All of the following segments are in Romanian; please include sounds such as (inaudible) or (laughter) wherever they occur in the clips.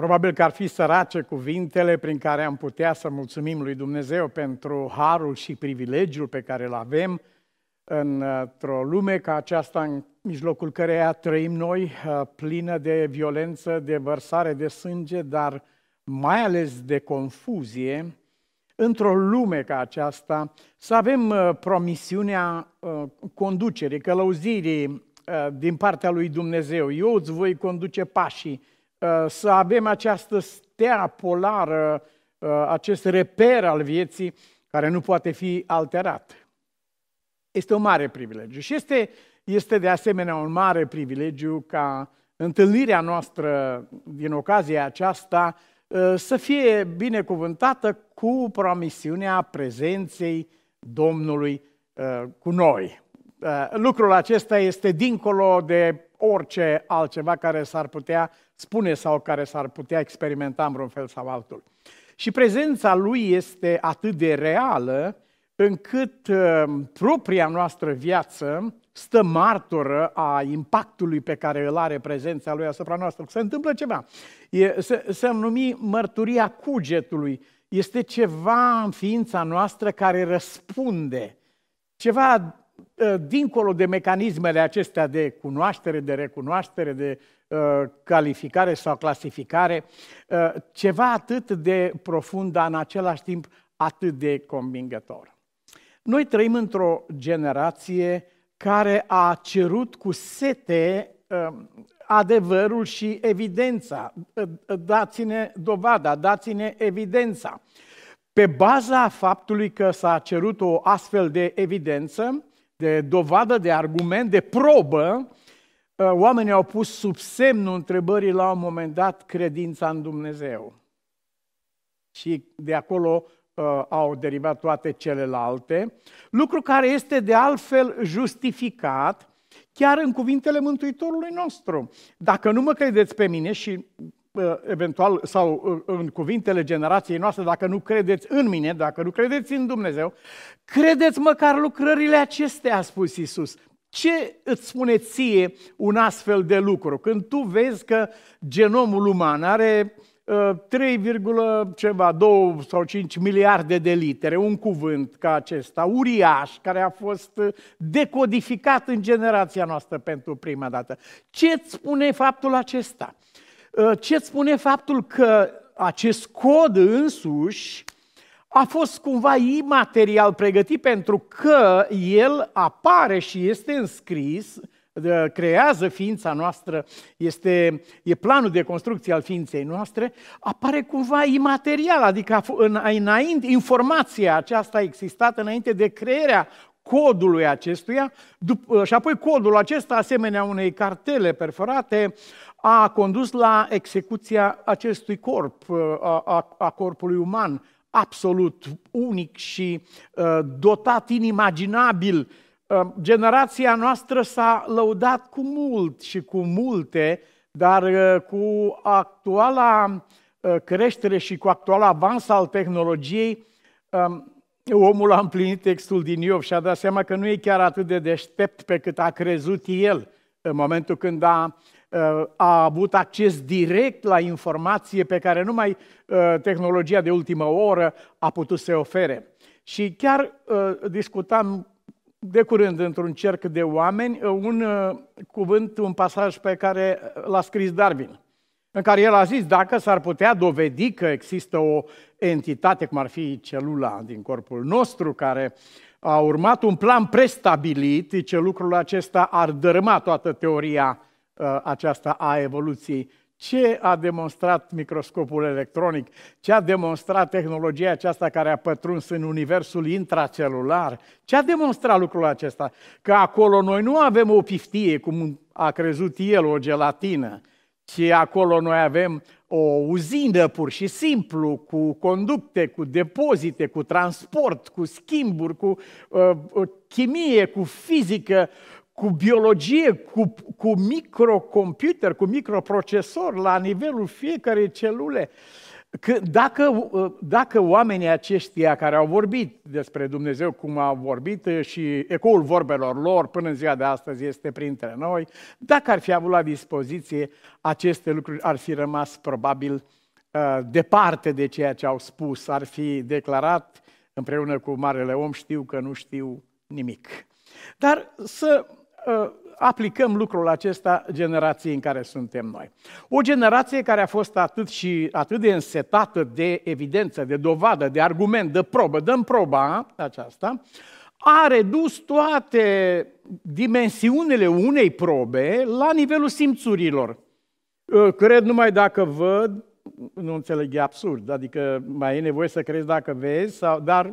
Probabil că ar fi sărace cuvintele prin care am putea să mulțumim lui Dumnezeu pentru harul și privilegiul pe care îl avem într-o lume ca aceasta în mijlocul căreia trăim noi, uh, plină de violență, de vărsare de sânge, dar mai ales de confuzie, într-o lume ca aceasta, să avem uh, promisiunea uh, conducerii, călăuzirii din partea lui Dumnezeu. Eu îți voi conduce pașii, să avem această stea polară, acest reper al vieții care nu poate fi alterat. Este un mare privilegiu și este, este de asemenea un mare privilegiu ca întâlnirea noastră din ocazia aceasta ă, să fie binecuvântată cu promisiunea prezenței Domnului ă, cu noi. Ă, lucrul acesta este dincolo de orice altceva care s-ar putea spune sau care s-ar putea experimenta în vreun fel sau altul. Și prezența lui este atât de reală încât uh, propria noastră viață stă martoră a impactului pe care îl are prezența lui asupra noastră. Se întâmplă ceva. E, se, se numi mărturia cugetului. Este ceva în ființa noastră care răspunde. Ceva uh, dincolo de mecanismele acestea de cunoaștere, de recunoaștere, de uh, calificare sau clasificare, uh, ceva atât de profund, dar în același timp atât de convingător. Noi trăim într-o generație care a cerut cu sete um, adevărul și evidența. Dați-ne dovada, dați-ne evidența. Pe baza faptului că s-a cerut o astfel de evidență, de dovadă, de argument, de probă, uh, oamenii au pus sub semnul întrebării la un moment dat credința în Dumnezeu. Și de acolo uh, au derivat toate celelalte, lucru care este de altfel justificat chiar în cuvintele Mântuitorului nostru. Dacă nu mă credeți pe mine și uh, eventual, sau uh, în cuvintele generației noastre, dacă nu credeți în mine, dacă nu credeți în Dumnezeu, credeți măcar lucrările acestea, a spus Isus. Ce îți spune ție un astfel de lucru? Când tu vezi că genomul uman are 3, ceva, 2 sau 5 miliarde de litere, un cuvânt ca acesta, uriaș, care a fost decodificat în generația noastră pentru prima dată. Ce îți spune faptul acesta? Ce îți spune faptul că acest cod însuși a fost cumva imaterial pregătit pentru că el apare și este înscris creează ființa noastră, este, e planul de construcție al ființei noastre, apare cumva imaterial, adică înainte, informația aceasta a existat înainte de crearea codului acestuia și apoi codul acesta, asemenea unei cartele perforate, a condus la execuția acestui corp, a, a, a corpului uman, absolut unic și uh, dotat inimaginabil. Ă, generația noastră s-a lăudat cu mult și cu multe, dar ă, cu actuala ă, creștere și cu actuala avans al tehnologiei, omul a împlinit textul din Iov și a dat seama că nu e chiar atât de deștept pe cât a crezut el în momentul când a, a avut acces direct la informație pe care numai tehnologia de ultimă oră a putut să ofere. Și chiar discutam de curând într-un cerc de oameni un uh, cuvânt, un pasaj pe care l-a scris Darwin, în care el a zis dacă s-ar putea dovedi că există o entitate, cum ar fi celula din corpul nostru, care a urmat un plan prestabilit, ce lucrul acesta ar dărâma toată teoria uh, aceasta a evoluției ce a demonstrat microscopul electronic? Ce a demonstrat tehnologia aceasta care a pătruns în universul intracelular? Ce a demonstrat lucrul acesta? Că acolo noi nu avem o piftie, cum a crezut el, o gelatină, ci acolo noi avem o uzină pur și simplu, cu conducte, cu depozite, cu transport, cu schimburi, cu uh, chimie, cu fizică, cu biologie, cu, cu microcomputer, cu microprocesor la nivelul fiecarei celule. Că dacă, dacă oamenii aceștia care au vorbit despre Dumnezeu cum au vorbit și ecoul vorbelor lor până în ziua de astăzi este printre noi, dacă ar fi avut la dispoziție aceste lucruri, ar fi rămas probabil uh, departe de ceea ce au spus, ar fi declarat împreună cu Marele Om, știu că nu știu nimic. Dar să uh, aplicăm lucrul acesta generației în care suntem noi. O generație care a fost atât și atât de însetată de evidență, de dovadă, de argument, de probă, dăm proba aceasta, a redus toate dimensiunile unei probe la nivelul simțurilor. Uh, cred numai dacă văd, nu înțeleg, e absurd, adică mai e nevoie să crezi dacă vezi, sau, dar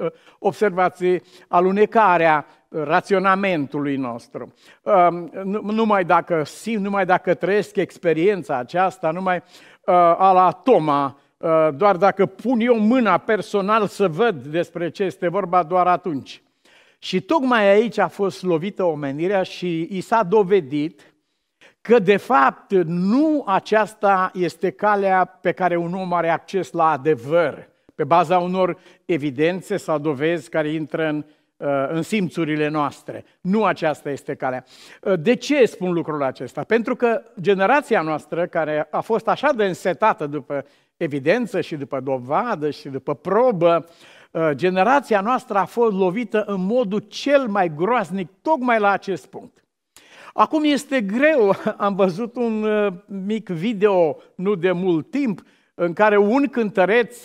uh, observați alunecarea raționamentului nostru. Um, numai dacă simt, numai dacă trăiesc experiența aceasta, numai uh, a la Toma, uh, doar dacă pun eu mâna personal să văd despre ce este vorba, doar atunci. Și tocmai aici a fost lovită omenirea și i s-a dovedit că de fapt nu aceasta este calea pe care un om are acces la adevăr, pe baza unor evidențe sau dovezi care intră în Uh, în simțurile noastre. Nu aceasta este calea. Uh, de ce spun lucrul acesta? Pentru că generația noastră, care a fost așa de însetată după evidență și după dovadă și după probă, uh, generația noastră a fost lovită în modul cel mai groaznic tocmai la acest punct. Acum este greu, (laughs) am văzut un mic video nu de mult timp, în care un cântăreț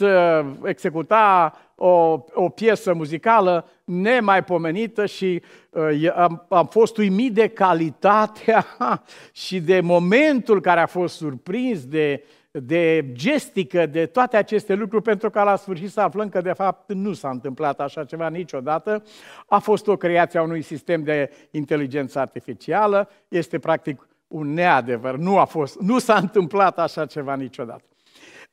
executa o, o piesă muzicală nemaipomenită și uh, am, am fost uimit de calitatea (laughs) și de momentul care a fost surprins, de, de gestică, de toate aceste lucruri, pentru că la sfârșit să aflăm că de fapt nu s-a întâmplat așa ceva niciodată. A fost o creație a unui sistem de inteligență artificială, este practic un neadevăr, nu, a fost, nu s-a întâmplat așa ceva niciodată.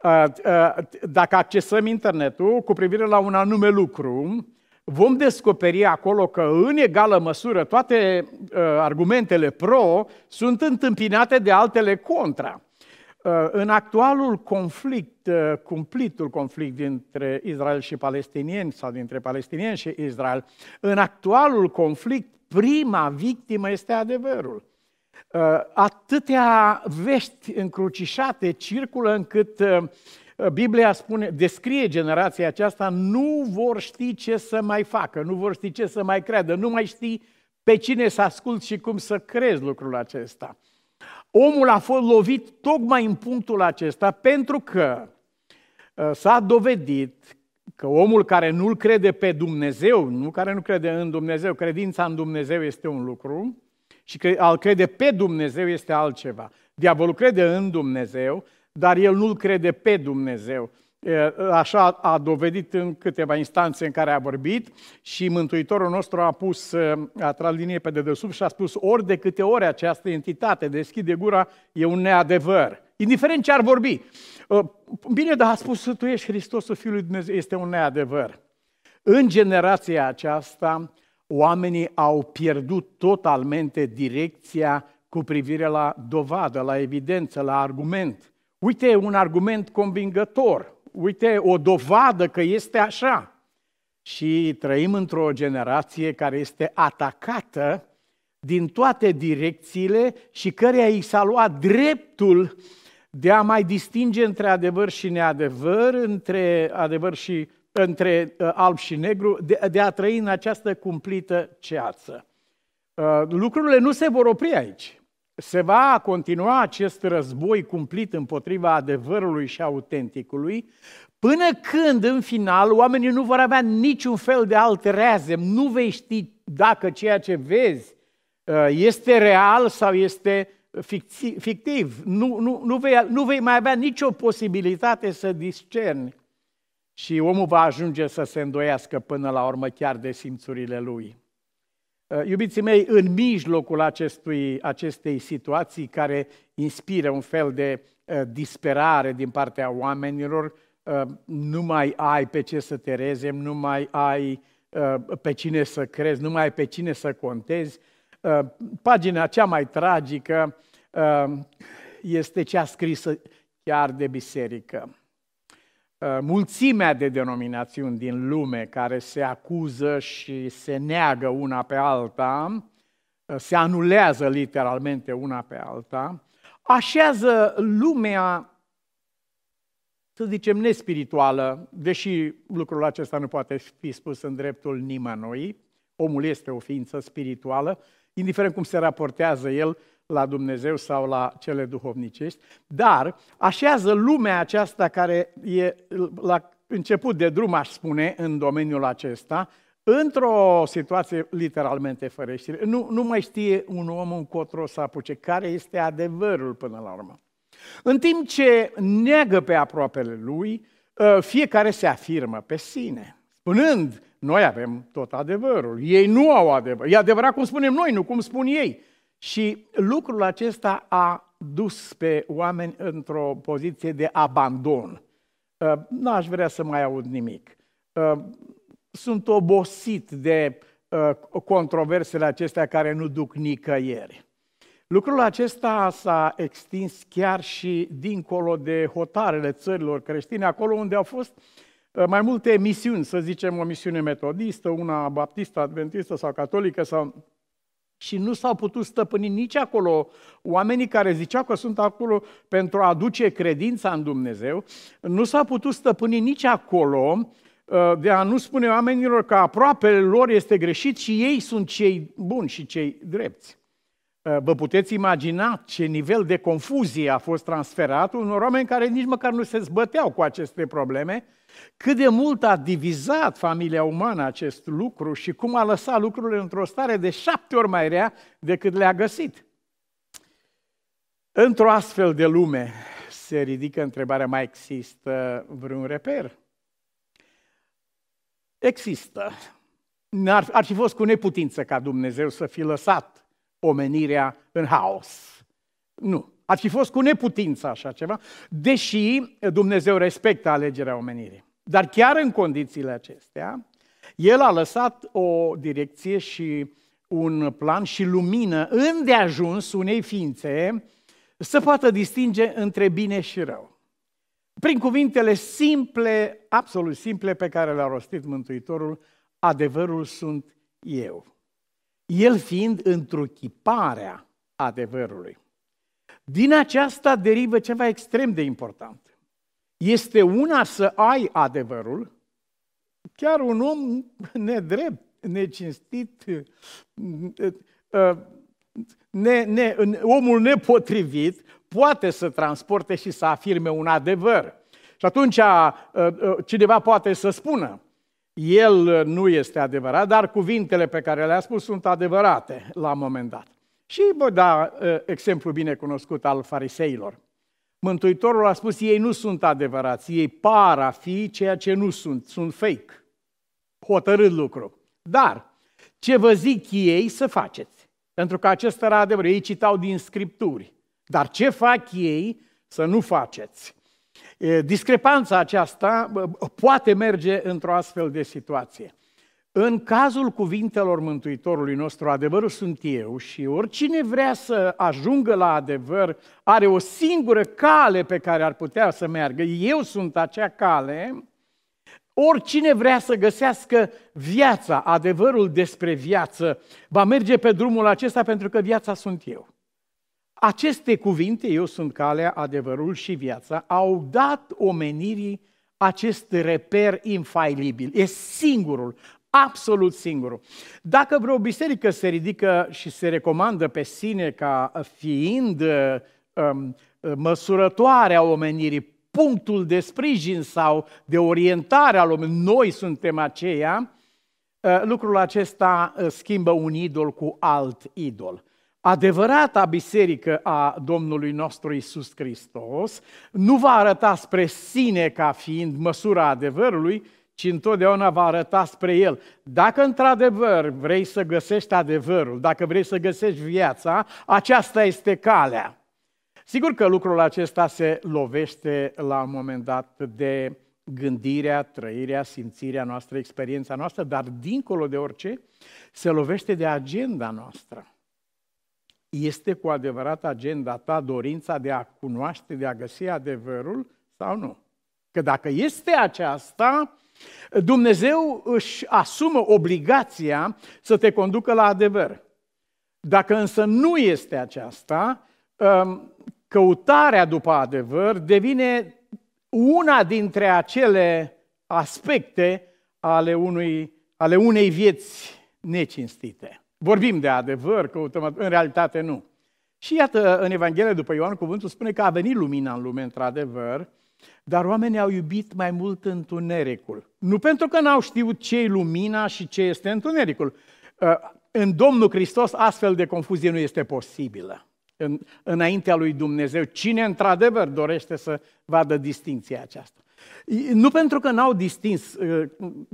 Uh, uh, dacă accesăm internetul cu privire la un anume lucru, vom descoperi acolo că în egală măsură toate uh, argumentele pro sunt întâmpinate de altele contra. În actualul conflict, cumplitul conflict dintre Israel și palestinieni sau dintre palestinieni și Israel, în actualul conflict, prima victimă este adevărul. Uh, atâtea vești încrucișate circulă încât uh, Biblia spune, descrie generația aceasta, nu vor ști ce să mai facă, nu vor ști ce să mai creadă, nu mai știi pe cine să ascult și cum să crezi lucrul acesta. Omul a fost lovit tocmai în punctul acesta pentru că uh, s-a dovedit că omul care nu-L crede pe Dumnezeu, nu care nu crede în Dumnezeu, credința în Dumnezeu este un lucru, și că al crede pe Dumnezeu este altceva. Diavolul crede în Dumnezeu, dar el nu-L crede pe Dumnezeu. Așa a dovedit în câteva instanțe în care a vorbit și Mântuitorul nostru a pus, a tras linie pe dedesubt și a spus ori de câte ori această entitate deschide gura, e un neadevăr. Indiferent ce ar vorbi. Bine, dar a spus, tu ești Hristosul Fiului Dumnezeu, este un neadevăr. În generația aceasta, oamenii au pierdut totalmente direcția cu privire la dovadă, la evidență, la argument. Uite un argument convingător, uite o dovadă că este așa. Și trăim într-o generație care este atacată din toate direcțiile și căreia i s-a luat dreptul de a mai distinge între adevăr și neadevăr, între adevăr și între uh, alb și negru, de, de a trăi în această cumplită ceață. Uh, lucrurile nu se vor opri aici. Se va continua acest război cumplit împotriva adevărului și autenticului, până când, în final, oamenii nu vor avea niciun fel de alt reazem. Nu vei ști dacă ceea ce vezi uh, este real sau este fictiv. Nu, nu, nu, vei, nu vei mai avea nicio posibilitate să discerni și omul va ajunge să se îndoiască până la urmă chiar de simțurile lui. Uh, iubiții mei, în mijlocul acestui, acestei situații care inspiră un fel de uh, disperare din partea oamenilor, uh, nu mai ai pe ce să te rezem, nu mai ai pe cine să crezi, nu mai ai pe cine să contezi. Pagina cea mai tragică este cea scrisă chiar de biserică. Uh, mulțimea de denominațiuni din lume care se acuză și se neagă una pe alta, uh, se anulează literalmente una pe alta, așează lumea să zicem, nespirituală, deși lucrul acesta nu poate fi spus în dreptul nimănui, omul este o ființă spirituală, indiferent cum se raportează el la Dumnezeu sau la cele duhovnicești, dar așează lumea aceasta care e la început de drum, aș spune, în domeniul acesta, într-o situație literalmente fără știre. Nu, nu mai știe un om încotro să apuce, care este adevărul până la urmă. În timp ce neagă pe aproapele lui, ă, fiecare se afirmă pe sine, spunând, noi avem tot adevărul, ei nu au adevăr. E adevărat cum spunem noi, nu cum spun ei. Și lucrul acesta a dus pe oameni într-o poziție de abandon. Ă, nu aș vrea să mai aud nimic. Ă, sunt obosit de controversele acestea care nu duc nicăieri. Lucrul acesta s-a extins chiar și dincolo de hotarele țărilor creștine, acolo unde au fost uh, mai multe misiuni, să zicem o misiune metodistă, una baptistă, adventistă sau catolică, sau... și nu s-au putut stăpâni nici acolo oamenii care ziceau că sunt acolo pentru a aduce credința în Dumnezeu, nu s-au putut stăpâni nici acolo uh, de a nu spune oamenilor că aproapele lor este greșit și ei sunt cei buni și cei drepți. Uh, vă puteți imagina ce nivel de confuzie a fost transferat unor oameni care nici măcar nu se zbăteau cu aceste probleme, cât de mult a divizat familia umană acest lucru și cum a lăsat lucrurile într-o stare de șapte ori mai rea decât le-a găsit. Într-o astfel de lume se ridică întrebarea, mai există vreun reper? Există. Ar, ar fi fost cu neputință ca Dumnezeu să fi lăsat omenirea în haos. Nu. Ar fi fost cu neputință așa ceva, deși Dumnezeu respectă alegerea omenirii. Dar chiar în condițiile acestea, El a lăsat o direcție și un plan și lumină îndeajuns unei ființe să poată distinge între bine și rău. Prin cuvintele simple, absolut simple pe care le-a rostit Mântuitorul, adevărul sunt eu el fiind întruchiparea adevărului. Din aceasta derivă ceva extrem de important. Este una să ai adevărul, chiar un om nedrept, necinstit, ne, ne, omul nepotrivit poate să transporte și să afirme un adevăr. Și atunci cineva poate să spună, el uh, nu este adevărat, dar cuvintele pe care le-a spus sunt adevărate la un moment dat. Și vă da uh, exemplu bine cunoscut al fariseilor. Mântuitorul a spus, ei nu sunt adevărați, ei par a fi ceea ce nu sunt, sunt fake. Hotărât lucru. Dar ce vă zic ei să faceți? Pentru că acesta era adevăr. Ei citau din Scripturi. Dar ce fac ei să nu faceți? Discrepanța aceasta poate merge într-o astfel de situație. În cazul cuvintelor Mântuitorului nostru, adevărul sunt eu și oricine vrea să ajungă la adevăr are o singură cale pe care ar putea să meargă. Eu sunt acea cale. Oricine vrea să găsească viața, adevărul despre viață, va merge pe drumul acesta pentru că viața sunt eu. Aceste cuvinte, eu sunt calea, adevărul și viața, au dat omenirii acest reper infailibil. E singurul, absolut singurul. Dacă vreo biserică se ridică și se recomandă pe sine ca fiind um, măsurătoare a omenirii, punctul de sprijin sau de orientare al omenirii, noi suntem aceia, uh, lucrul acesta uh, schimbă un idol cu alt idol adevărata biserică a Domnului nostru Isus Hristos nu va arăta spre sine ca fiind măsura adevărului, ci întotdeauna va arăta spre El. Dacă într-adevăr vrei să găsești adevărul, dacă vrei să găsești viața, aceasta este calea. Sigur că lucrul acesta se lovește la un moment dat de gândirea, trăirea, simțirea noastră, experiența noastră, dar dincolo de orice, se lovește de agenda noastră. Este cu adevărat agenda ta dorința de a cunoaște, de a găsi adevărul sau nu? Că dacă este aceasta, Dumnezeu își asumă obligația să te conducă la adevăr. Dacă însă nu este aceasta, um, căutarea după adevăr devine una dintre acele aspecte ale, unui, ale unei vieți necinstite. Vorbim de adevăr, căutăm, în realitate nu. Și iată, în Evanghelie după Ioan, cuvântul spune că a venit lumina în lume, într-adevăr, dar oamenii au iubit mai mult întunericul. Nu pentru că n-au știut ce e lumina și ce este întunericul. Uh, în Domnul Hristos astfel de confuzie nu este posibilă. În, înaintea lui Dumnezeu, cine într-adevăr dorește să vadă distinția aceasta. Nu pentru că n-au distins uh,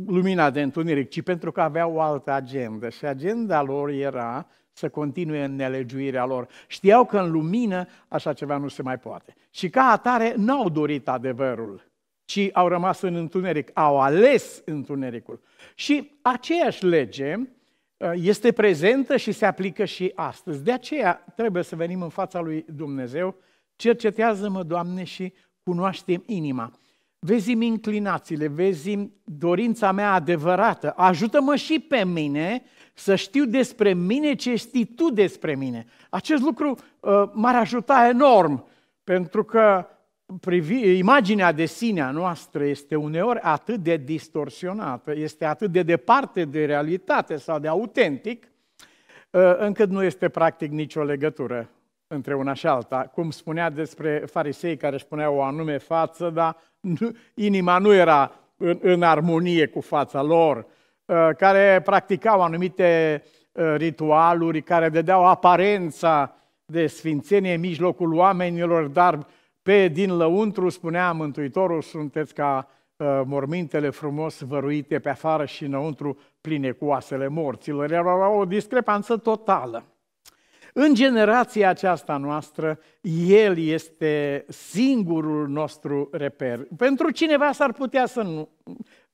lumina de întuneric, ci pentru că aveau o altă agendă. Și agenda lor era să continue în nelegiuirea lor. Știau că în lumină așa ceva nu se mai poate. Și ca atare n-au dorit adevărul, ci au rămas în întuneric, au ales întunericul. Și aceeași lege uh, este prezentă și se aplică și astăzi. De aceea trebuie să venim în fața lui Dumnezeu, cercetează-mă, Doamne, și cunoaște inima. Vezi-mi inclinațiile, vezi dorința mea adevărată, ajută-mă și pe mine să știu despre mine ce știi tu despre mine. Acest lucru uh, m-ar ajuta enorm, pentru că privi, imaginea de sine a noastră este uneori atât de distorsionată, este atât de departe de realitate sau de autentic, uh, încât nu este practic nicio legătură între una și alta. Cum spunea despre farisei care își puneau o anume față, dar nu, inima nu era în, în armonie cu fața lor. Uh, care practicau anumite uh, ritualuri, care dădeau aparența de sfințenie în mijlocul oamenilor, dar pe din lăuntru, spunea Mântuitorul, sunteți ca uh, mormintele frumos văruite pe afară și înăuntru pline cu oasele morților. Era o discrepanță totală. În generația aceasta noastră, El este singurul nostru reper. Pentru cineva s-ar putea să nu,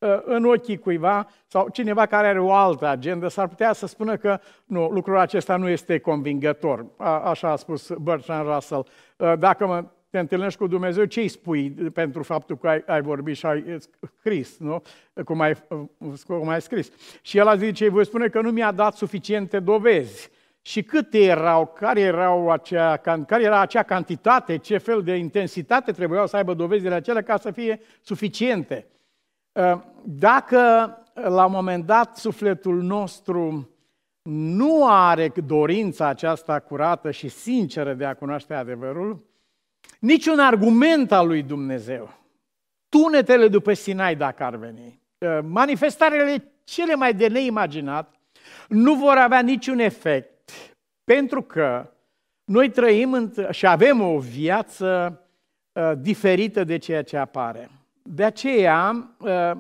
ă, în ochii cuiva sau cineva care are o altă agendă s-ar putea să spună că nu, lucrul acesta nu este convingător. A, așa a spus Bertrand Russell. Ă, dacă mă, te întâlnești cu Dumnezeu, ce îi spui pentru faptul că ai, ai vorbit și ai scris, nu? Cum ai, cum ai scris. Și el a zis, ce voi spune că nu mi-a dat suficiente dovezi și câte erau, care, erau acea, care era acea cantitate, ce fel de intensitate trebuiau să aibă dovezile acelea ca să fie suficiente. Uh, dacă la un moment dat sufletul nostru nu are dorința aceasta curată și sinceră de a cunoaște adevărul, niciun argument al lui Dumnezeu, tunetele după Sinai dacă ar veni, uh, manifestarele cele mai de neimaginat, nu vor avea niciun efect pentru că noi trăim și avem o viață uh, diferită de ceea ce apare. De aceea uh,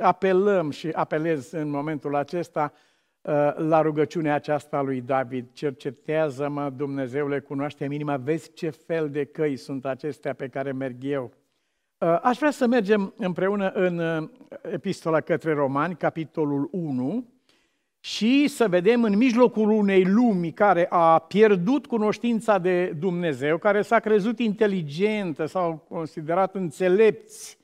apelăm și apelez în momentul acesta uh, la rugăciunea aceasta lui David. Cercetează-mă, Dumnezeule, cunoaște inima, vezi ce fel de căi sunt acestea pe care merg eu. Aș vrea să mergem împreună în epistola către Romani, capitolul 1, și să vedem în mijlocul unei lumi care a pierdut cunoștința de Dumnezeu, care s-a crezut inteligentă, s-au considerat înțelepți,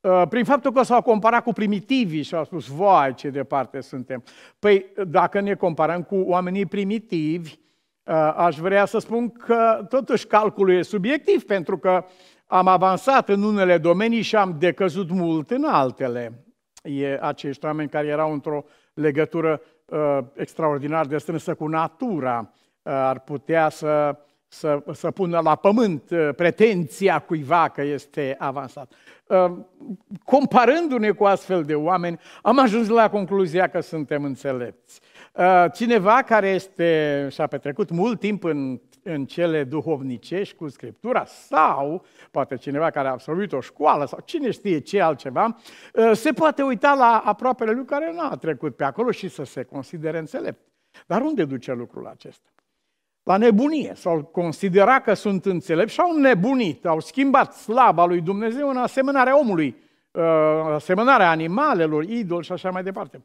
uh, prin faptul că s-au comparat cu primitivii și au spus, vai ce departe suntem. Păi dacă ne comparăm cu oamenii primitivi, uh, aș vrea să spun că totuși calculul e subiectiv, pentru că am avansat în unele domenii și am decăzut mult în altele. E acești oameni care erau într-o legătură uh, extraordinar de strânsă cu natura, uh, ar putea să, să, să pună la pământ uh, pretenția cuiva că este avansat. Uh, comparându-ne cu astfel de oameni, am ajuns la concluzia că suntem înțelepți. Uh, cineva care este, și-a petrecut mult timp în în cele duhovnicești cu Scriptura sau poate cineva care a absolvit o școală sau cine știe ce altceva, ă, se poate uita la aproapele lui care nu a trecut pe acolo și să se considere înțelept. Dar unde duce lucrul acesta? La nebunie. S-au considera că sunt înțelepți și au nebunit, au schimbat slaba lui Dumnezeu în asemănarea omului, ă, asemănarea animalelor, idol și așa mai departe.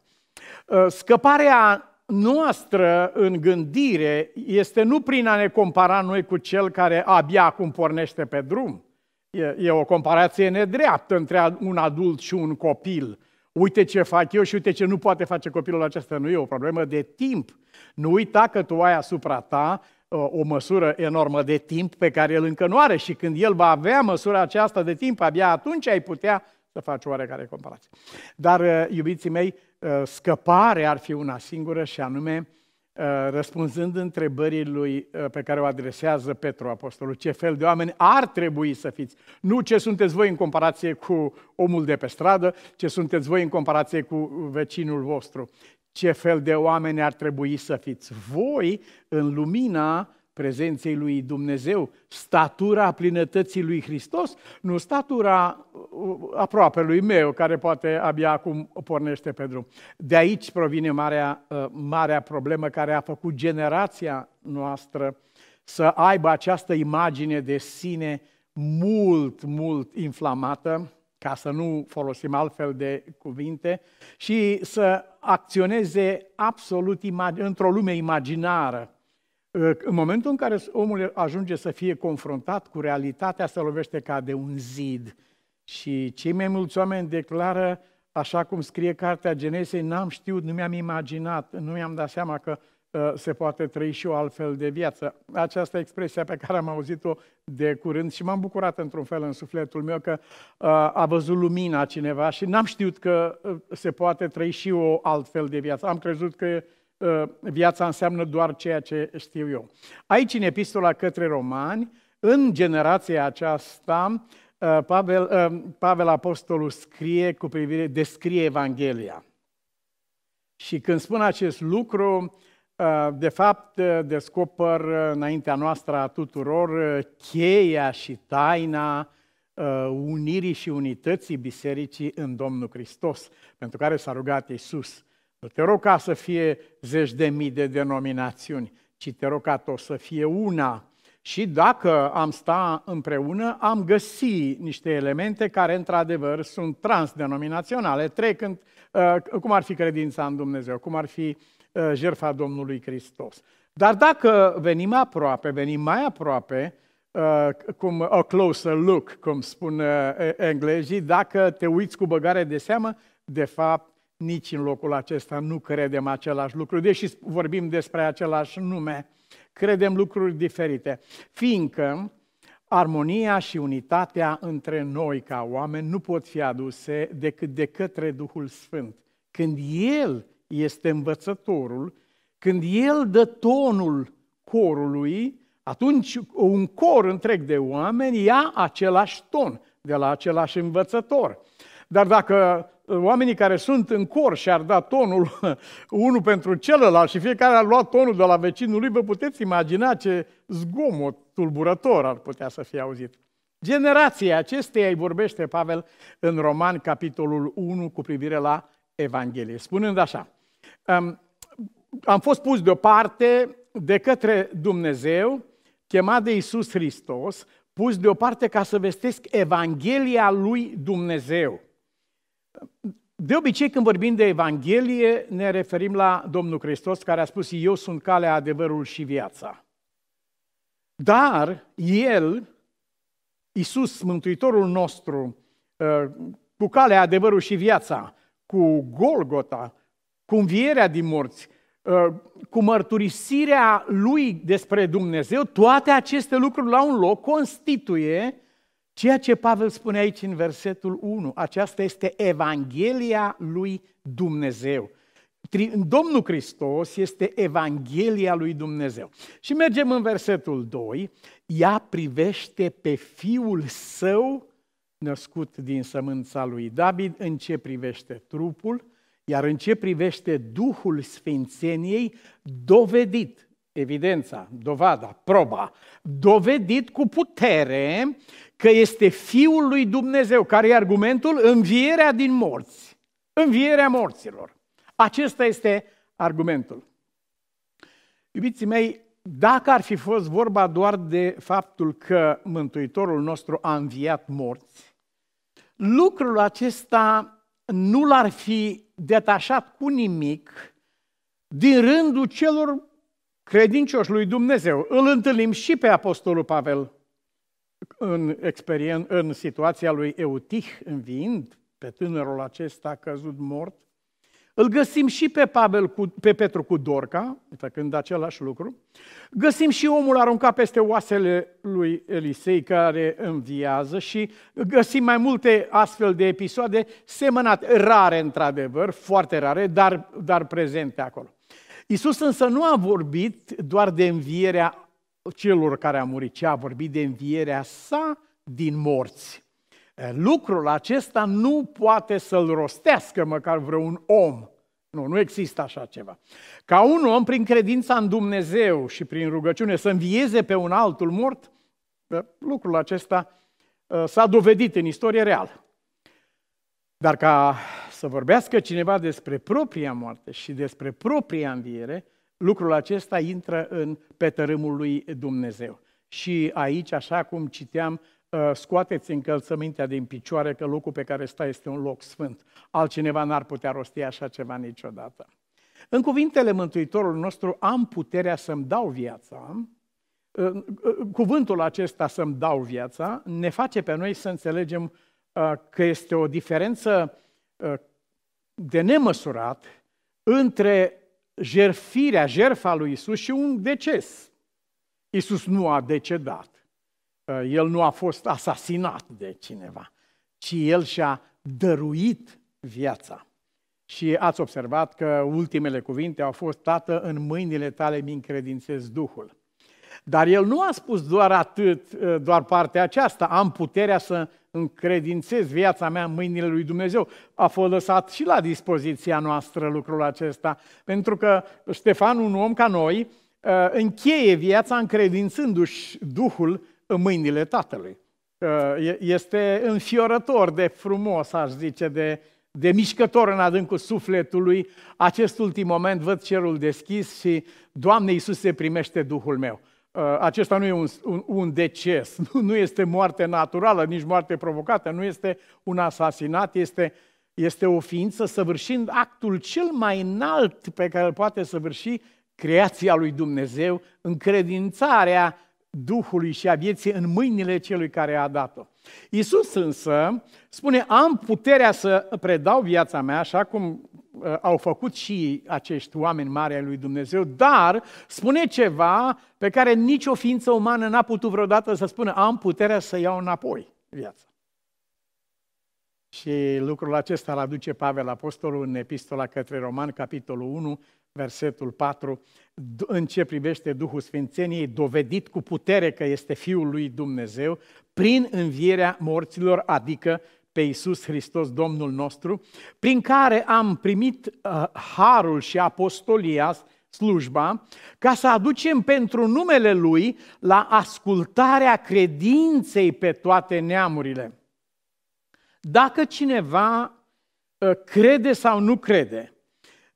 Ă, scăparea noastră în gândire este nu prin a ne compara noi cu cel care abia acum pornește pe drum. E, e o comparație nedreaptă între un adult și un copil. Uite ce fac eu și uite ce nu poate face copilul acesta. Nu e o problemă de timp. Nu uita că tu ai asupra ta o măsură enormă de timp pe care el încă nu are și când el va avea măsura aceasta de timp, abia atunci ai putea să faci oarecare comparație. Dar, uh, iubiții mei, uh, scăparea ar fi una singură și anume uh, răspunzând întrebării lui pe care o adresează Petru Apostolul, ce fel de oameni ar trebui să fiți. Nu ce sunteți voi în comparație cu omul de pe stradă, ce sunteți voi în comparație cu vecinul vostru. Ce fel de oameni ar trebui să fiți voi în lumina prezenței lui Dumnezeu, statura plinătății lui Hristos, nu statura uh, aproape lui meu, care poate abia acum pornește pe drum. De aici provine marea, uh, marea problemă care a făcut generația noastră să aibă această imagine de sine mult, mult inflamată, ca să nu folosim altfel de cuvinte, și să acționeze absolut într-o lume imaginară, în momentul în care omul ajunge să fie confruntat cu realitatea, se lovește ca de un zid. Și cei mai mulți oameni declară, așa cum scrie cartea Genesei, n-am știut, nu mi-am imaginat, nu mi-am dat seama că uh, se poate trăi și o altfel de viață. Această expresie pe care am auzit-o de curând și m-am bucurat într-un fel în sufletul meu că uh, a văzut lumina cineva și n-am știut că uh, se poate trăi și o altfel de viață. Am crezut că Ă, viața înseamnă doar ceea ce știu eu. Aici, în epistola către romani, în generația aceasta, ă, Pavel, ă, Pavel Apostolul scrie cu privire, descrie Evanghelia. Și când spun acest lucru, de fapt, descoper înaintea noastră a tuturor cheia și taina unirii și unității bisericii în Domnul Hristos, pentru care s-a rugat Iisus. Nu te rog ca să fie zeci de mii de denominațiuni, ci te rog ca tot să fie una. Și dacă am sta împreună, am găsi niște elemente care, într-adevăr, sunt transdenominaționale, trecând, uh, cum ar fi credința în Dumnezeu, cum ar fi uh, jertfa Domnului Hristos. Dar dacă venim aproape, venim mai aproape, uh, cum a closer look, cum spun englezii, dacă te uiți cu băgare de seamă, de fapt, nici în locul acesta nu credem același lucru, deși vorbim despre același nume, credem lucruri diferite, fiindcă armonia și unitatea între noi ca oameni nu pot fi aduse decât de către Duhul Sfânt. Când El este învățătorul, când El dă tonul corului, atunci un cor întreg de oameni ia același ton de la același învățător. Dar dacă oamenii care sunt în cor și ar da tonul (laughs) unul pentru celălalt și fiecare a luat tonul de la vecinul lui, vă puteți imagina ce zgomot tulburător ar putea să fie auzit. Generația acesteia îi vorbește Pavel în Roman, capitolul 1, cu privire la Evanghelie, spunând așa, am fost pus deoparte de către Dumnezeu, chemat de Iisus Hristos, pus deoparte ca să vestesc Evanghelia lui Dumnezeu. De obicei, când vorbim de Evanghelie, ne referim la Domnul Hristos, care a spus, eu sunt calea, adevărul și viața. Dar El, Iisus, Mântuitorul nostru, uh, cu calea, adevărul și viața, cu Golgota, cu învierea din morți, uh, cu mărturisirea Lui despre Dumnezeu, toate aceste lucruri la un loc constituie Ceea ce Pavel spune aici în versetul 1, aceasta este Evanghelia lui Dumnezeu. Domnul Hristos este Evanghelia lui Dumnezeu. Și mergem în versetul 2, ea privește pe Fiul Său născut din sămânța lui David în ce privește trupul, iar în ce privește Duhul Sfințeniei, dovedit, evidența, dovada, proba, dovedit cu putere că este Fiul lui Dumnezeu, care e argumentul învierea din morți, învierea morților. Acesta este argumentul. Iubiții mei, dacă ar fi fost vorba doar de faptul că Mântuitorul nostru a înviat morți, lucrul acesta nu l-ar fi detașat cu nimic din rândul celor credincioși lui Dumnezeu. Îl întâlnim și pe Apostolul Pavel în, experien, în situația lui Eutih înviind pe tânărul acesta căzut mort. Îl găsim și pe, Pavel cu, pe Petru cu Dorca, făcând același lucru. Găsim și omul aruncat peste oasele lui Elisei care înviază și găsim mai multe astfel de episoade semănate, rare într-adevăr, foarte rare, dar, dar prezente acolo. Iisus însă nu a vorbit doar de învierea celor care au murit, ci a vorbit de învierea sa din morți. Lucrul acesta nu poate să-l rostească măcar vreun om. Nu, nu există așa ceva. Ca un om, prin credința în Dumnezeu și prin rugăciune, să învieze pe un altul mort, lucrul acesta s-a dovedit în istorie reală. Dar ca să vorbească cineva despre propria moarte și despre propria înviere, lucrul acesta intră în pe tărâmul lui Dumnezeu. Și aici, așa cum citeam, ă, scoateți încălțămintea din picioare că locul pe care stai este un loc sfânt. Altcineva n-ar putea rosti așa ceva niciodată. În cuvintele Mântuitorului nostru am puterea să-mi dau viața, ă, ă, cuvântul acesta să-mi dau viața ne face pe noi să înțelegem că este o diferență de nemăsurat între jerfirea, jerfa lui Isus și un deces. Isus nu a decedat. El nu a fost asasinat de cineva, ci el și-a dăruit viața. Și ați observat că ultimele cuvinte au fost, Tată, în mâinile tale mi încredințez Duhul. Dar el nu a spus doar atât, doar partea aceasta, am puterea să încredințez viața mea în mâinile lui Dumnezeu. A fost lăsat și la dispoziția noastră lucrul acesta, pentru că Ștefan, un om ca noi, uh, încheie viața încredințându-și Duhul în mâinile Tatălui. Uh, este înfiorător de frumos, aș zice, de, de mișcător în adâncul sufletului. Acest ultim moment văd cerul deschis și, Doamne Iisus, se primește Duhul meu. Uh, acesta nu e un, un, un deces, (laughs) nu, nu este moarte naturală, nici moarte provocată, nu este un asasinat, este, este o ființă săvârșind actul cel mai înalt pe care îl poate săvârși creația lui Dumnezeu, încredințarea Duhului și a vieții în mâinile celui care a dat-o. Iisus însă spune, am puterea să predau viața mea, așa cum uh, au făcut și acești oameni mari ai lui Dumnezeu, dar spune ceva pe care nicio ființă umană n-a putut vreodată să spună, am puterea să iau înapoi viața. Și lucrul acesta îl aduce Pavel Apostolul în epistola către Roman, capitolul 1, versetul 4, în ce privește Duhul Sfințeniei, dovedit cu putere că este Fiul lui Dumnezeu, prin învierea morților, adică pe Iisus Hristos, Domnul nostru, prin care am primit uh, harul și apostolia, slujba, ca să aducem pentru numele Lui la ascultarea credinței pe toate neamurile. Dacă cineva uh, crede sau nu crede,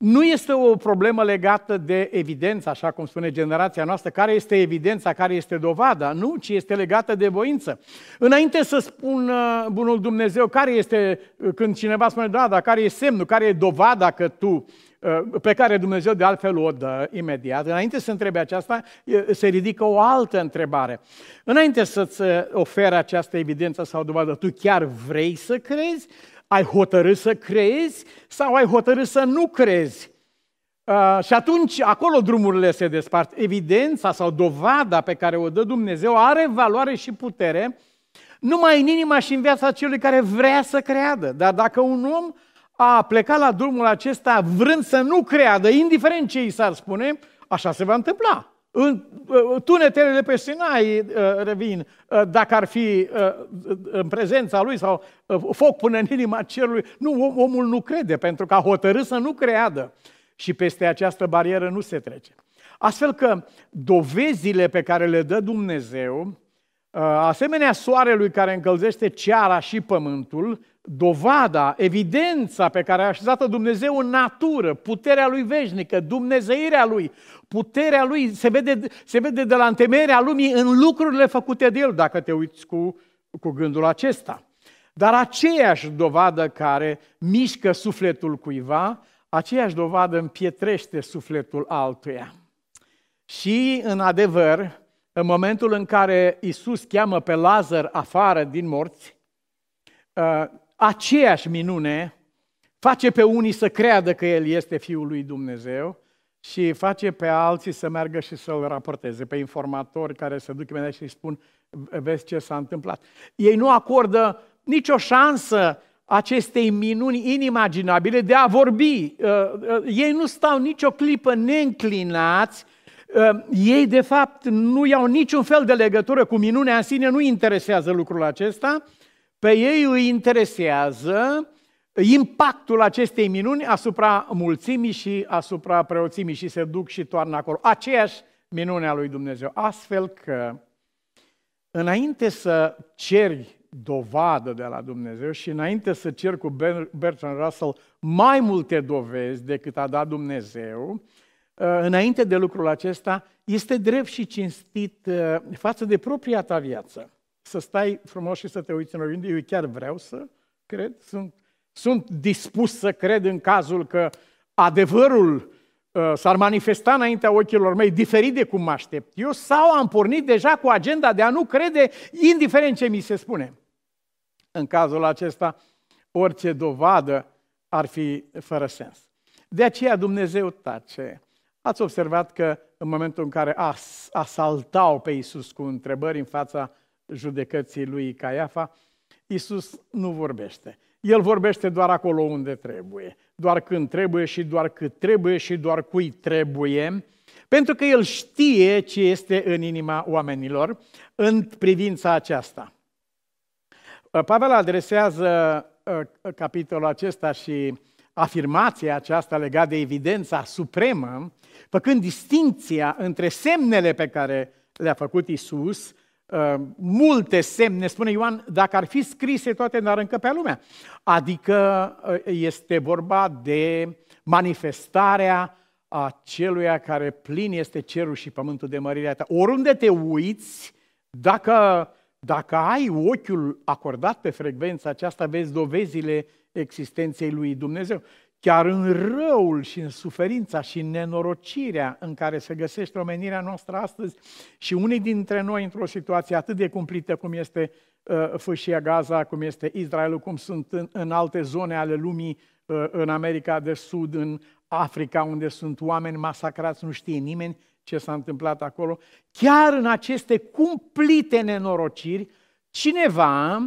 nu este o problemă legată de evidență, așa cum spune generația noastră, care este evidența, care este dovada, nu, ci este legată de voință. Înainte să spun bunul Dumnezeu care este, când cineva spune, da, dar care e semnul, care e dovada că tu, uh, pe care Dumnezeu de altfel o dă imediat, înainte să întrebe aceasta, se ridică o altă întrebare. Înainte să-ți ofere această evidență sau dovadă, tu chiar vrei să crezi? Ai hotărât să crezi sau ai hotărât să nu crezi? Uh, și atunci acolo drumurile se despart. Evidența sau dovada pe care o dă Dumnezeu are valoare și putere numai în inima și în viața celui care vrea să creadă. Dar dacă un om a plecat la drumul acesta vrând să nu creadă, indiferent ce i s-ar spune, așa se va întâmpla. În uh, tunetele de pe Sinai uh, revin, uh, dacă ar fi în prezența lui sau foc până în inima cerului. Nu, omul nu crede, pentru că a hotărât să nu creadă. Și peste această barieră nu se trece. Astfel că dovezile pe care le dă Dumnezeu, asemenea soarelui care încălzește ceara și pământul, dovada, evidența pe care a așezat-o Dumnezeu în natură, puterea lui veșnică, dumnezeirea lui, puterea lui se vede, se vede de la întemeierea lumii în lucrurile făcute de el, dacă te uiți cu, cu gândul acesta. Dar aceeași dovadă care mișcă sufletul cuiva, aceeași dovadă împietrește sufletul altuia. Și, în adevăr, în momentul în care Isus cheamă pe Lazar afară din morți, uh, aceeași minune face pe unii să creadă că El este Fiul lui Dumnezeu și face pe alții să meargă și să-L raporteze, pe informatori care se duc imediat și îi spun, vezi ce s-a întâmplat. Ei nu acordă nicio șansă acestei minuni inimaginabile de a vorbi. Uh, uh, ei nu stau nicio clipă neînclinați, uh, ei de fapt nu iau niciun fel de legătură cu minunea în sine, nu interesează lucrul acesta, pe ei îi interesează impactul acestei minuni asupra mulțimii și asupra preoțimii și se duc și toarnă acolo. Aceeași minune a lui Dumnezeu. Astfel că înainte să ceri dovadă de la Dumnezeu și înainte să cer cu Bertrand Russell mai multe dovezi decât a dat Dumnezeu, uh, înainte de lucrul acesta, este drept și cinstit uh, față de propria ta viață. Să stai frumos și să te uiți în oglindă. Eu chiar vreau să cred, sunt, sunt dispus să cred în cazul că adevărul uh, s-ar manifesta înaintea ochilor mei diferit de cum mă aștept eu sau am pornit deja cu agenda de a nu crede indiferent ce mi se spune. În cazul acesta, orice dovadă ar fi fără sens. De aceea Dumnezeu tace. Ați observat că în momentul în care as, asaltau pe Isus cu întrebări în fața judecății lui Caiafa, Isus nu vorbește. El vorbește doar acolo unde trebuie, doar când trebuie și doar cât trebuie și doar cui trebuie, pentru că el știe ce este în inima oamenilor în privința aceasta. Uh, Pavel adresează uh, capitolul acesta și afirmația aceasta legată de evidența supremă, făcând distinția între semnele pe care le-a făcut Isus, uh, multe semne, spune Ioan, dacă ar fi scrise toate, n-ar încăpea lumea. Adică este vorba de manifestarea a celuia care plin este cerul și pământul de mărirea ta. Oriunde te uiți, dacă dacă ai ochiul acordat pe frecvența aceasta, vezi dovezile existenței lui Dumnezeu. Chiar în răul și în suferința și în nenorocirea în care se găsește omenirea noastră astăzi și unii dintre noi într-o situație atât de cumplită cum este uh, Fâșia Gaza, cum este Israelul, cum sunt în, în alte zone ale lumii, uh, în America de Sud, în Africa, unde sunt oameni masacrați, nu știe nimeni, ce s-a întâmplat acolo, chiar în aceste cumplite nenorociri, cineva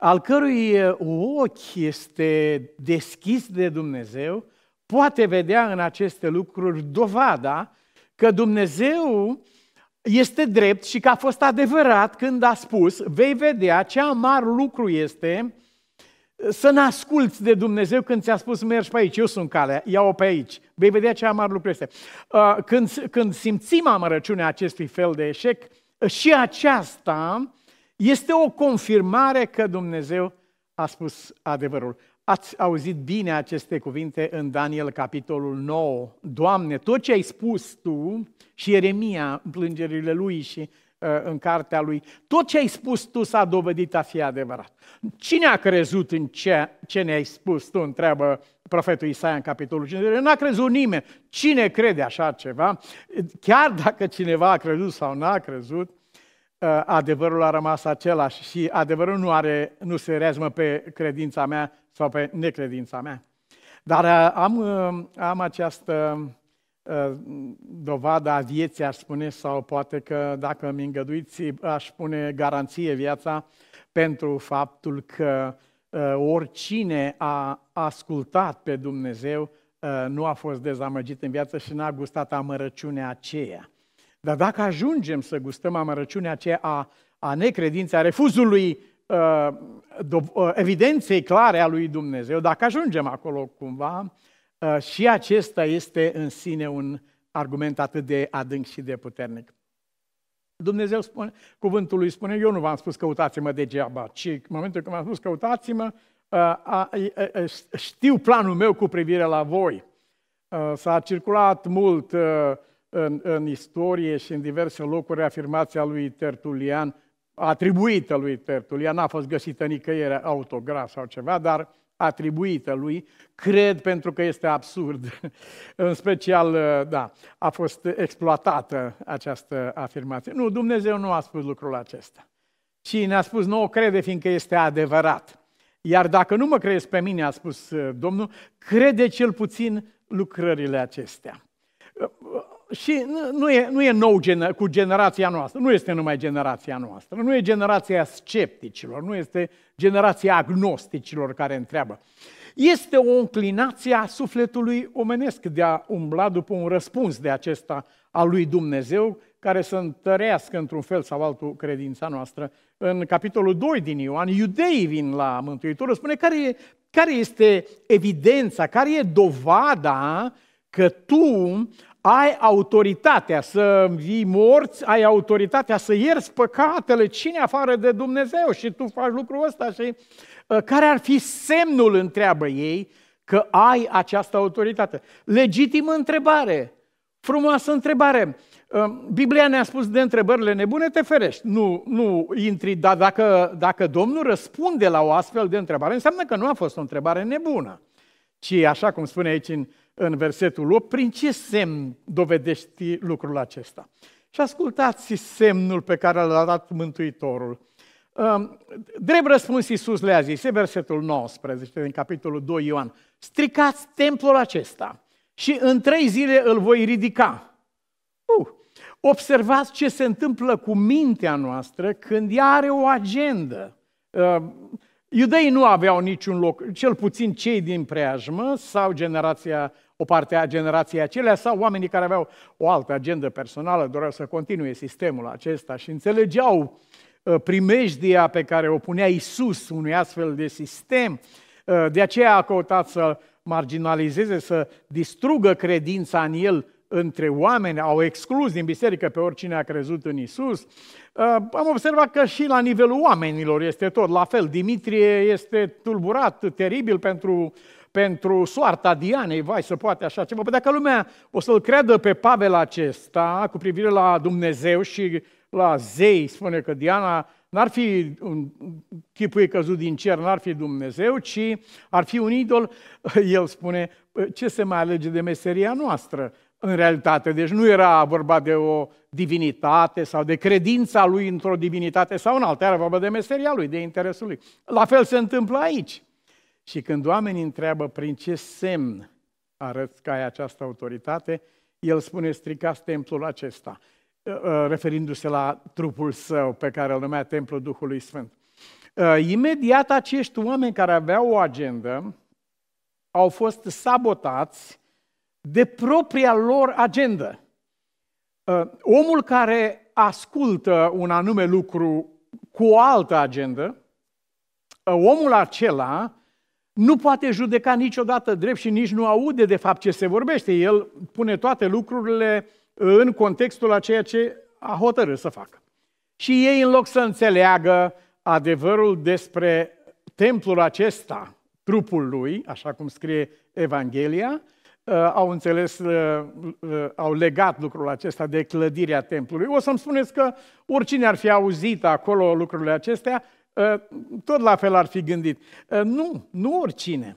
al cărui ochi este deschis de Dumnezeu, poate vedea în aceste lucruri dovada că Dumnezeu este drept și că a fost adevărat când a spus, vei vedea ce amar lucru este să ne asculți de Dumnezeu când ți-a spus mergi pe aici, eu sunt calea, ia-o pe aici. Vei vedea ce amar lucru este. Uh, când, când simțim amărăciunea acestui fel de eșec, și aceasta este o confirmare că Dumnezeu a spus adevărul. Ați auzit bine aceste cuvinte în Daniel, capitolul 9. Doamne, tot ce ai spus Tu și Ieremia, plângerile lui și Uh, în cartea lui, tot ce ai spus tu s-a dovedit a fi adevărat. Cine a crezut în ce, ce ne-ai spus tu, întreabă profetul Isaia în capitolul 5. N-a crezut nimeni. Cine crede așa ceva? Chiar dacă cineva a crezut sau n-a crezut, uh, adevărul a rămas același și adevărul nu, are, nu se rezmă pe credința mea sau pe necredința mea. Dar uh, am, am această Uh, dovada vieții, aș spune, sau poate că, dacă mi îngăduiți, aș pune garanție viața pentru faptul că uh, oricine a ascultat pe Dumnezeu uh, nu a fost dezamăgit în viață și n-a gustat amărăciunea aceea. Dar dacă ajungem să gustăm amărăciunea aceea a, a necredinței, a refuzului uh, do, evidenței clare a lui Dumnezeu, dacă ajungem acolo cumva, Uh, și acesta este în sine un argument atât de adânc și de puternic. Dumnezeu spune, cuvântul lui spune, eu nu v-am spus căutați-mă degeaba, ci în momentul când v-am spus căutați-mă, uh, știu planul meu cu privire la voi. Uh, s-a circulat mult în, în istorie și în diverse locuri afirmația lui Tertulian, atribuită lui Tertulian, n-a fost găsită nicăieri autograf sau ceva, dar atribuită lui, cred pentru că este absurd. (laughs) În special, da, a fost exploatată această afirmație. Nu, Dumnezeu nu a spus lucrul acesta. Ci ne-a spus, nu o crede fiindcă este adevărat. Iar dacă nu mă crezi pe mine, a spus Domnul, crede cel puțin lucrările acestea și nu e, nu e nou gener- cu generația noastră, nu este numai generația noastră, nu e generația scepticilor, nu este generația agnosticilor care întreabă. Este o înclinație a sufletului omenesc de a umbla după un răspuns de acesta al lui Dumnezeu, care să întărească într-un fel sau altul credința noastră. În capitolul 2 din Ioan, iudeii vin la Mântuitorul, spune care, e, care este evidența, care e dovada că tu ai autoritatea să vii morți, ai autoritatea să ierți păcatele, cine afară de Dumnezeu și tu faci lucrul ăsta și uh, care ar fi semnul, întreabă ei, că ai această autoritate? Legitimă întrebare, frumoasă întrebare. Uh, Biblia ne-a spus de întrebările nebune, te ferești. Nu, nu intri, dar dacă, dacă Domnul răspunde la o astfel de întrebare, înseamnă că nu a fost o întrebare nebună. Ci, așa cum spune aici în în versetul 8, prin ce semn dovedești lucrul acesta? Și ascultați semnul pe care l-a dat Mântuitorul. Drept răspuns Iisus le-a zis, e versetul 19 din capitolul 2 Ioan, stricați templul acesta și în trei zile îl voi ridica. Uh, observați ce se întâmplă cu mintea noastră când ea are o agendă. Uh, Iudeii nu aveau niciun loc, cel puțin cei din preajmă sau generația, o parte a generației acelea sau oamenii care aveau o altă agendă personală, doreau să continue sistemul acesta și înțelegeau uh, primejdia pe care o punea Isus unui astfel de sistem. Uh, de aceea a căutat să marginalizeze, să distrugă credința în el între oameni, au exclus din biserică pe oricine a crezut în Isus. Uh, am observat că și la nivelul oamenilor este tot la fel. Dimitrie este tulburat, teribil pentru, pentru soarta Dianei. Vai, să poate așa ceva. Păi dacă lumea o să-l creadă pe Pavel acesta cu privire la Dumnezeu și la zei, spune că Diana n-ar fi un chipul căzut din cer, n-ar fi Dumnezeu, ci ar fi un idol. (laughs) El spune, ce se mai alege de meseria noastră? în realitate. Deci nu era vorba de o divinitate sau de credința lui într-o divinitate sau în altă, era vorba de meseria lui, de interesul lui. La fel se întâmplă aici. Și când oamenii întreabă prin ce semn arăți că ai această autoritate, el spune stricați templul acesta, ă, ă, referindu-se la trupul său pe care îl numea Templul Duhului Sfânt. Ă, imediat acești oameni care aveau o agendă au fost sabotați de propria lor agendă. Uh, omul care ascultă un anume lucru cu o altă agendă, uh, omul acela nu poate judeca niciodată drept și nici nu aude de fapt ce se vorbește. El pune toate lucrurile în contextul a ceea ce a hotărât să facă. Și ei, în loc să înțeleagă adevărul despre templul acesta, trupul lui, așa cum scrie Evanghelia, Uh, au înțeles, uh, uh, au legat lucrul acesta de clădirea templului. O să-mi spuneți că oricine ar fi auzit acolo lucrurile acestea, tot la fel ar fi gândit. Nu, nu oricine.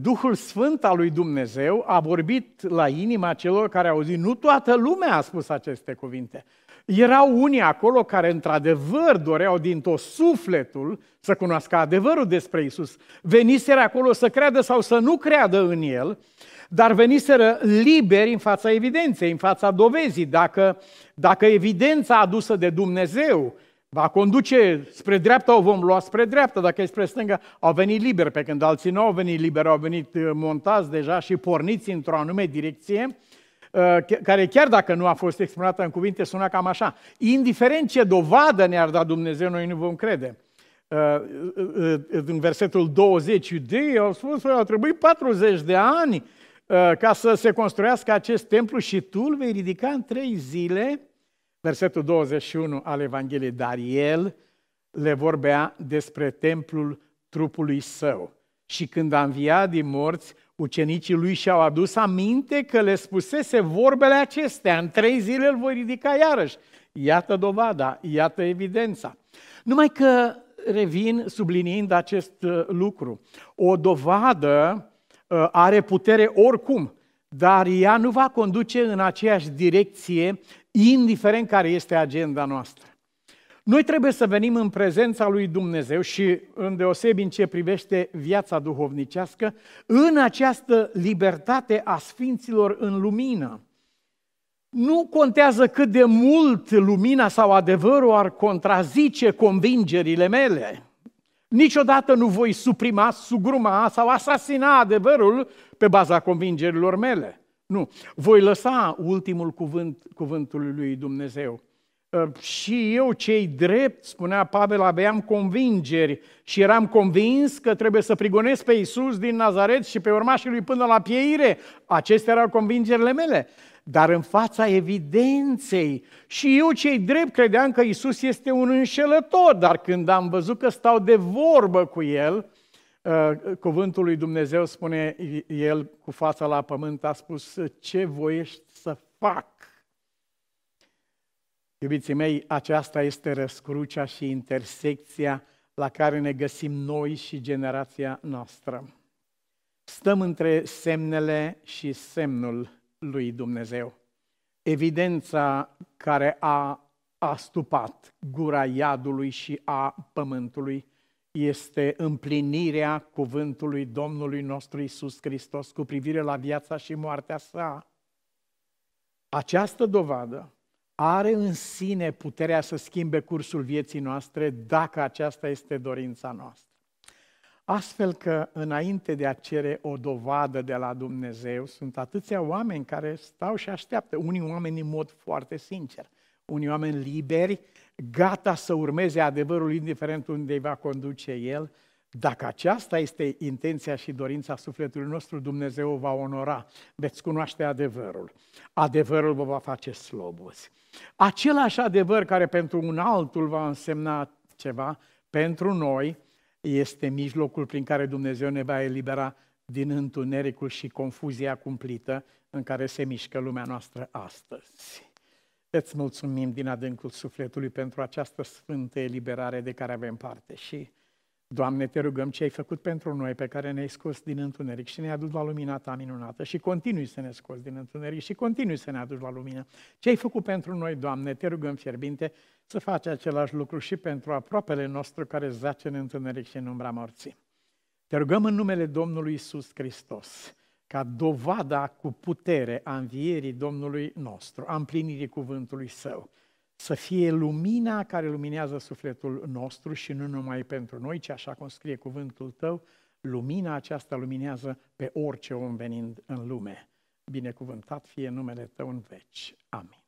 Duhul Sfânt al lui Dumnezeu a vorbit la inima celor care au auzit. Nu toată lumea a spus aceste cuvinte. Erau unii acolo care într-adevăr doreau din tot sufletul să cunoască adevărul despre Isus. Veniseră acolo să creadă sau să nu creadă în El dar veniseră liberi în fața evidenței, în fața dovezii. Dacă, dacă evidența adusă de Dumnezeu va conduce spre dreapta, o vom lua spre dreapta, dacă e spre stânga, au venit liberi, pe când alții nu au venit liberi, au venit uh, montați deja și porniți într-o anume direcție, uh, care chiar dacă nu a fost exprimată în cuvinte, suna cam așa. Indiferent ce dovadă ne-ar da Dumnezeu, noi nu vom crede. Uh, în versetul 20, iudeii au spus că au trebuit 40 de ani Uh, ca să se construiască acest templu și tu îl vei ridica în trei zile, versetul 21 al Evangheliei, dar el le vorbea despre templul trupului său. Și când a înviat din morți, ucenicii lui și-au adus aminte că le spusese vorbele acestea, în trei zile îl voi ridica iarăși. Iată dovada, iată evidența. Numai că revin subliniind acest uh, lucru. O dovadă uh, are putere oricum, dar ea nu va conduce în aceeași direcție, indiferent care este agenda noastră. Noi trebuie să venim în prezența lui Dumnezeu și în deosebi în ce privește viața duhovnicească, în această libertate a sfinților în lumină. Nu contează cât de mult lumina sau adevărul ar contrazice convingerile mele. Niciodată nu voi suprima, sugruma sau asasina adevărul pe baza convingerilor mele. Nu. Voi lăsa ultimul cuvânt cuvântului lui Dumnezeu. Ă, și eu, cei drept, spunea Pavel, aveam convingeri și eram convins că trebuie să prigonesc pe Iisus din Nazaret și pe urmașii lui până la pieire. Acestea erau convingerile mele. Dar în fața evidenței, și eu cei drept credeam că Isus este un înșelător, dar când am văzut că stau de vorbă cu el, ă, cuvântul lui Dumnezeu spune, el cu fața la pământ a spus, ce voiești să fac? Iubiții mei, aceasta este răscrucea și intersecția la care ne găsim noi și generația noastră. Stăm între semnele și semnul lui Dumnezeu. Evidența care a astupat gura iadului și a pământului este împlinirea cuvântului Domnului nostru Isus Hristos cu privire la viața și moartea sa. Această dovadă are în sine puterea să schimbe cursul vieții noastre dacă aceasta este dorința noastră. Astfel că înainte de a cere o dovadă de la Dumnezeu, sunt atâția oameni care stau și așteaptă. Unii oameni în mod foarte sincer, unii oameni liberi, gata să urmeze adevărul indiferent unde îi va conduce El, dacă aceasta este intenția și dorința sufletului nostru, Dumnezeu o va onora. Veți cunoaște adevărul. Adevărul vă va face slobozi. Același adevăr care pentru un altul va însemna ceva, pentru noi este mijlocul prin care Dumnezeu ne va elibera din întunericul și confuzia cumplită în care se mișcă lumea noastră astăzi. Îți mulțumim din adâncul sufletului pentru această sfântă eliberare de care avem parte și Doamne, te rugăm ce ai făcut pentru noi, pe care ne-ai scos din întuneric și ne-ai adus la lumina ta minunată și continui să ne scoți din întuneric și continui să ne aduci la lumină. Ce ai făcut pentru noi, Doamne, te rugăm fierbinte să faci același lucru și pentru aproapele nostru care zace în întuneric și în umbra morții. Te rugăm în numele Domnului Isus Hristos, ca dovada cu putere a învierii Domnului nostru, a împlinirii cuvântului Său, să fie lumina care luminează sufletul nostru și nu numai pentru noi, ci așa cum scrie cuvântul tău, lumina aceasta luminează pe orice om venind în lume. Binecuvântat fie numele tău în veci. Amin.